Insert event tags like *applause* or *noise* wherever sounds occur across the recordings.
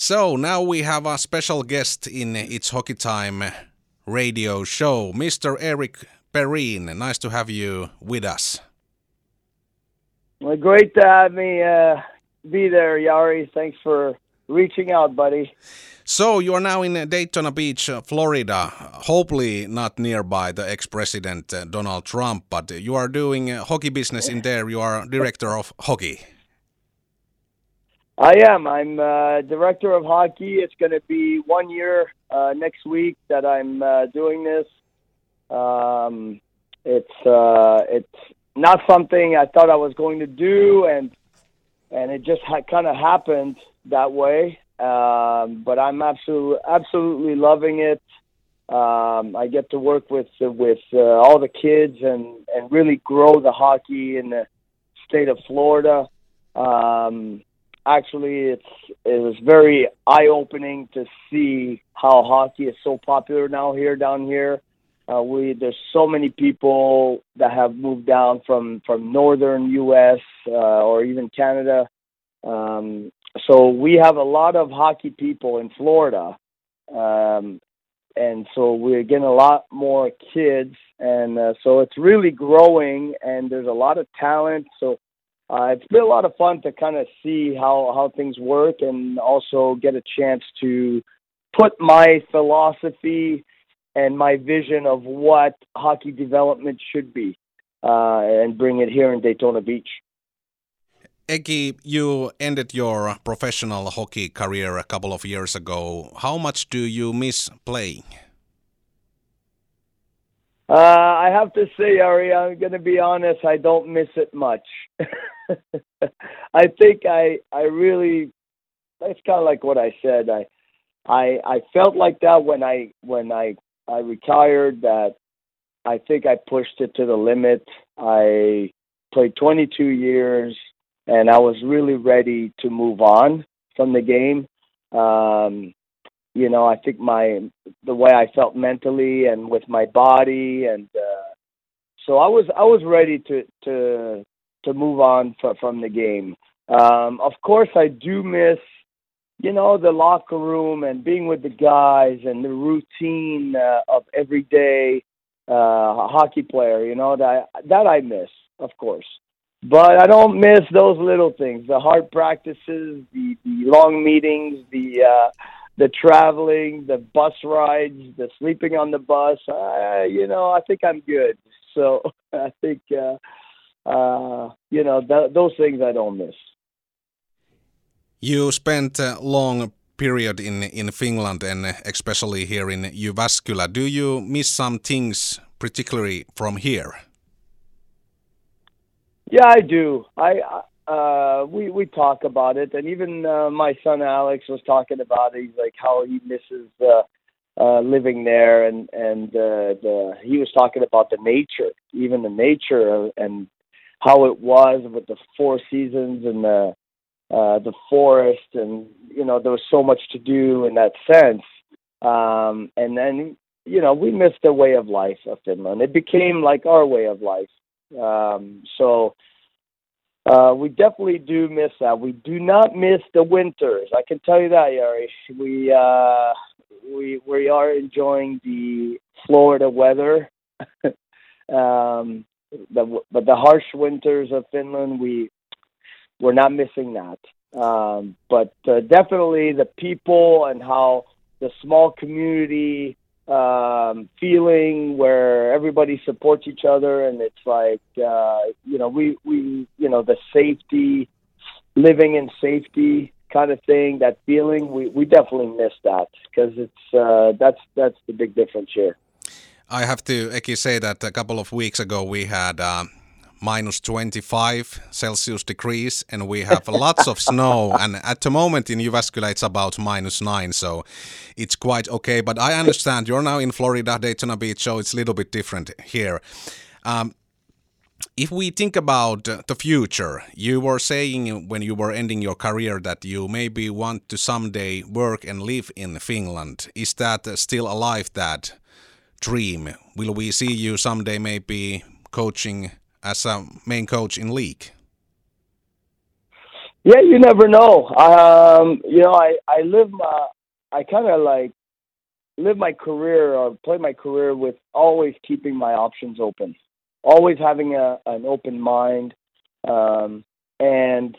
So now we have a special guest in It's Hockey Time radio show, Mr. Eric Perrin. Nice to have you with us. Well, great to have me uh, be there, Yari. Thanks for reaching out, buddy. So you are now in Daytona Beach, Florida. Hopefully not nearby the ex-president uh, Donald Trump, but you are doing hockey business in there. You are director of hockey. I am. I'm uh, director of hockey. It's going to be one year uh, next week that I'm uh, doing this. Um, it's uh, it's not something I thought I was going to do, and and it just ha- kind of happened that way. Um, but I'm absolutely absolutely loving it. Um, I get to work with with uh, all the kids and and really grow the hockey in the state of Florida. Um, actually, it's it was very eye opening to see how hockey is so popular now here down here. Uh, we there's so many people that have moved down from from northern U.S. Uh, or even Canada. Um, so we have a lot of hockey people in Florida, um, and so we're getting a lot more kids, and uh, so it's really growing, and there's a lot of talent. So uh, it's been a lot of fun to kind of see how how things work, and also get a chance to put my philosophy and my vision of what hockey development should be, uh, and bring it here in Daytona Beach. Eki, you ended your professional hockey career a couple of years ago. How much do you miss playing? Uh, I have to say, Ari, I'm going to be honest. I don't miss it much. *laughs* *laughs* I think I, I really. It's kind of like what I said. I, I, I felt like that when I, when I, I retired. That I think I pushed it to the limit. I played 22 years and I was really ready to move on from the game. Um, you know, I think my the way I felt mentally and with my body, and uh, so I was I was ready to to to move on from from the game. Um, of course, I do miss, you know, the locker room and being with the guys and the routine uh, of everyday uh, hockey player. You know that that I miss, of course. But I don't miss those little things: the hard practices, the, the long meetings, the uh, the traveling, the bus rides, the sleeping on the bus. Uh, you know, I think I'm good. So *laughs* I think uh, uh, you know th- those things I don't miss. You spent a long period in in Finland and especially here in Jyväskylä. Do you miss some things particularly from here? Yeah, I do. I uh we we talk about it and even uh, my son Alex was talking about it. He's like how he misses uh uh living there and and uh the he was talking about the nature, even the nature and how it was with the four seasons and the uh the forest and you know there was so much to do in that sense. Um and then you know, we missed the way of life of Finland. It became like our way of life um, so uh, we definitely do miss that. We do not miss the winters. I can tell you that, Yari. We uh, we we are enjoying the Florida weather. *laughs* um, the, but the harsh winters of Finland, we we're not missing that. Um, but uh, definitely the people and how the small community um, feeling where everybody supports each other, and it's like uh, you know we we you know the safety, living in safety kind of thing. That feeling we we definitely miss that because it's uh, that's that's the big difference here. I have to, Eki, say that a couple of weeks ago we had um, minus 25 Celsius degrees and we have *laughs* lots of snow. And at the moment in Jyväskylä it's about minus 9 so it's quite okay. But I understand you're now in Florida Daytona Beach so it's a little bit different here. Um, if we think about the future, you were saying when you were ending your career that you maybe want to someday work and live in Finland. Is that still alive, that dream? Will we see you someday maybe coaching as a main coach in league? Yeah, you never know. Um, you know, I I live my I kind of like live my career or play my career with always keeping my options open, always having a an open mind, um, and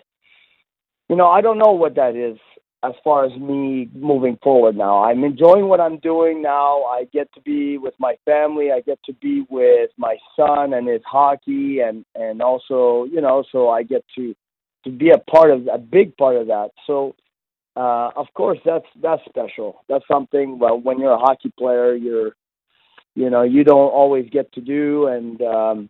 you know I don't know what that is as far as me moving forward now. I'm enjoying what I'm doing now. I get to be with my family. I get to be with my son and his hockey and and also, you know, so I get to to be a part of a big part of that. So uh of course that's that's special. That's something well when you're a hockey player you're you know, you don't always get to do and um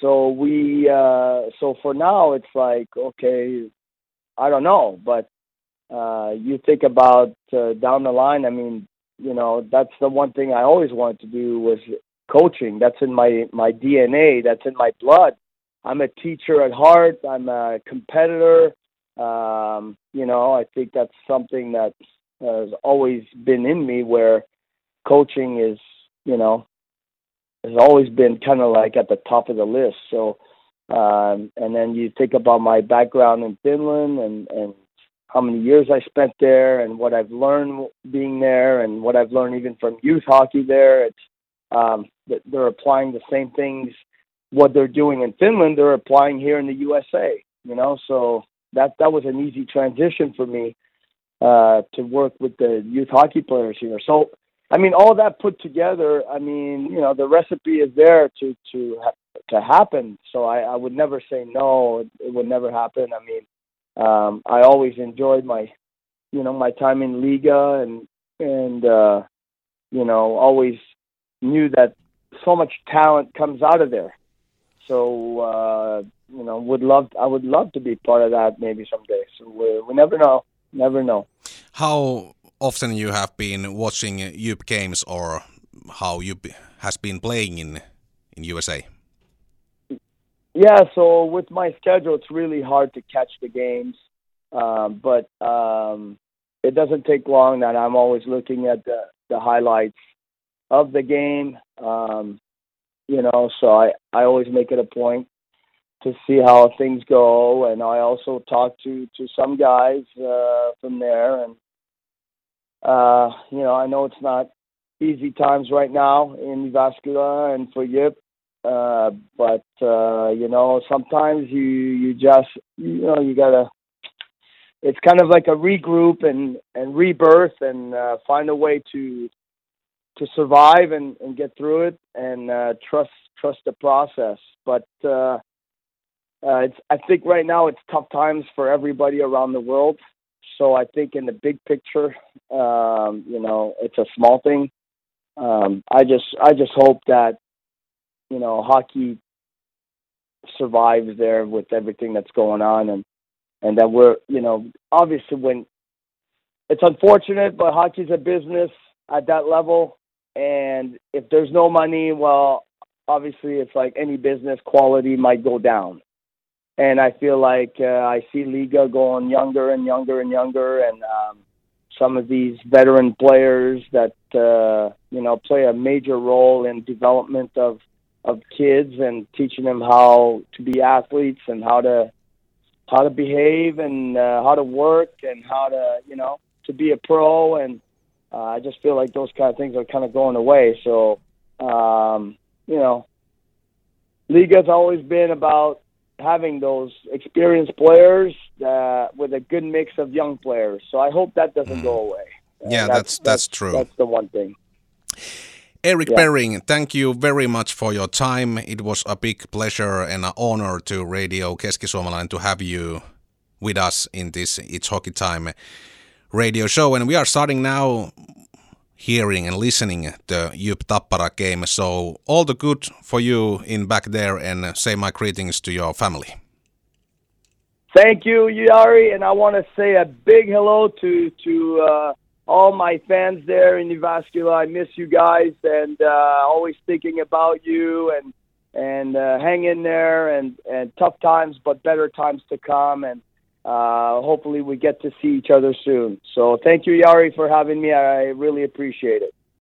so we uh so for now it's like okay I don't know, but uh, you think about uh, down the line. I mean, you know, that's the one thing I always wanted to do was coaching. That's in my my DNA. That's in my blood. I'm a teacher at heart. I'm a competitor. Um, you know, I think that's something that has always been in me. Where coaching is, you know, has always been kind of like at the top of the list. So, um, and then you think about my background in Finland and and how many years I spent there and what I've learned being there and what I've learned even from youth hockey there. It's um, they're applying the same things what they're doing in Finland. They're applying here in the USA. You know, so that that was an easy transition for me uh, to work with the youth hockey players here. So I mean, all that put together, I mean, you know, the recipe is there to to to happen. So I, I would never say no. It would never happen. I mean, um, I always enjoyed my, you know, my time in Liiga and and uh, you know always knew that so much talent comes out of there. So uh, you know, would love I would love to be part of that maybe someday. So we we never know, never know. How often you have been watching JYP games or how JYP has been playing in in USA? Yeah, so with my schedule, it's really hard to catch the games, um, but um, it doesn't take long that I'm always looking at the the highlights of the game. Um, you know, so I I always make it a point to see how things go, and I also talk to to some guys uh, from there, and uh, you know, I know it's not easy times right now in Jyväskylä and for JYP, uh, but uh, you know, sometimes you you just you know you gotta. It's kind of like a regroup and and rebirth and uh, find a way to to survive and, and get through it and uh, trust trust the process. But uh, uh, it's I think right now it's tough times for everybody around the world. So I think in the big picture, um, you know, it's a small thing. Um, I just I just hope that you know, hockey survives there with everything that's going on and and that we're you know obviously when it's unfortunate but hockey's a business at that level. And if there's no money well obviously it's like any business quality might go down. And i feel like uh, i see Liiga going younger and younger and younger. And um some of these veteran players that uh you know play a major role in development of of kids and teaching them how to be athletes and how to how to behave and uh, how to work and how to you know to be a pro and uh, I just feel like those kind of things are kind of going away. So um, you know, Liiga's always been about having those experienced players uh, with a good mix of young players. So I hope that doesn't mm. go away. Yeah, that's, that's, that's true. That's the one thing. Eric yeah. Perrin, thank you very much for your time. It was a big pleasure and an honor to Radio Keskisuomalainen to have you with us in this It's Hockey Time radio show. And we are starting now hearing and listening the JYP Tappara game. So all the good for you in back there and say my greetings to your family. Thank you, Yari, and I want to say a big hello to to uh, all my fans there in Jyväskylä. I miss you guys and uh, always thinking about you and and uh, hang in there and and tough times but better times to come and uh, hopefully we get to see each other soon. So thank you Yari for having me. I really appreciate it.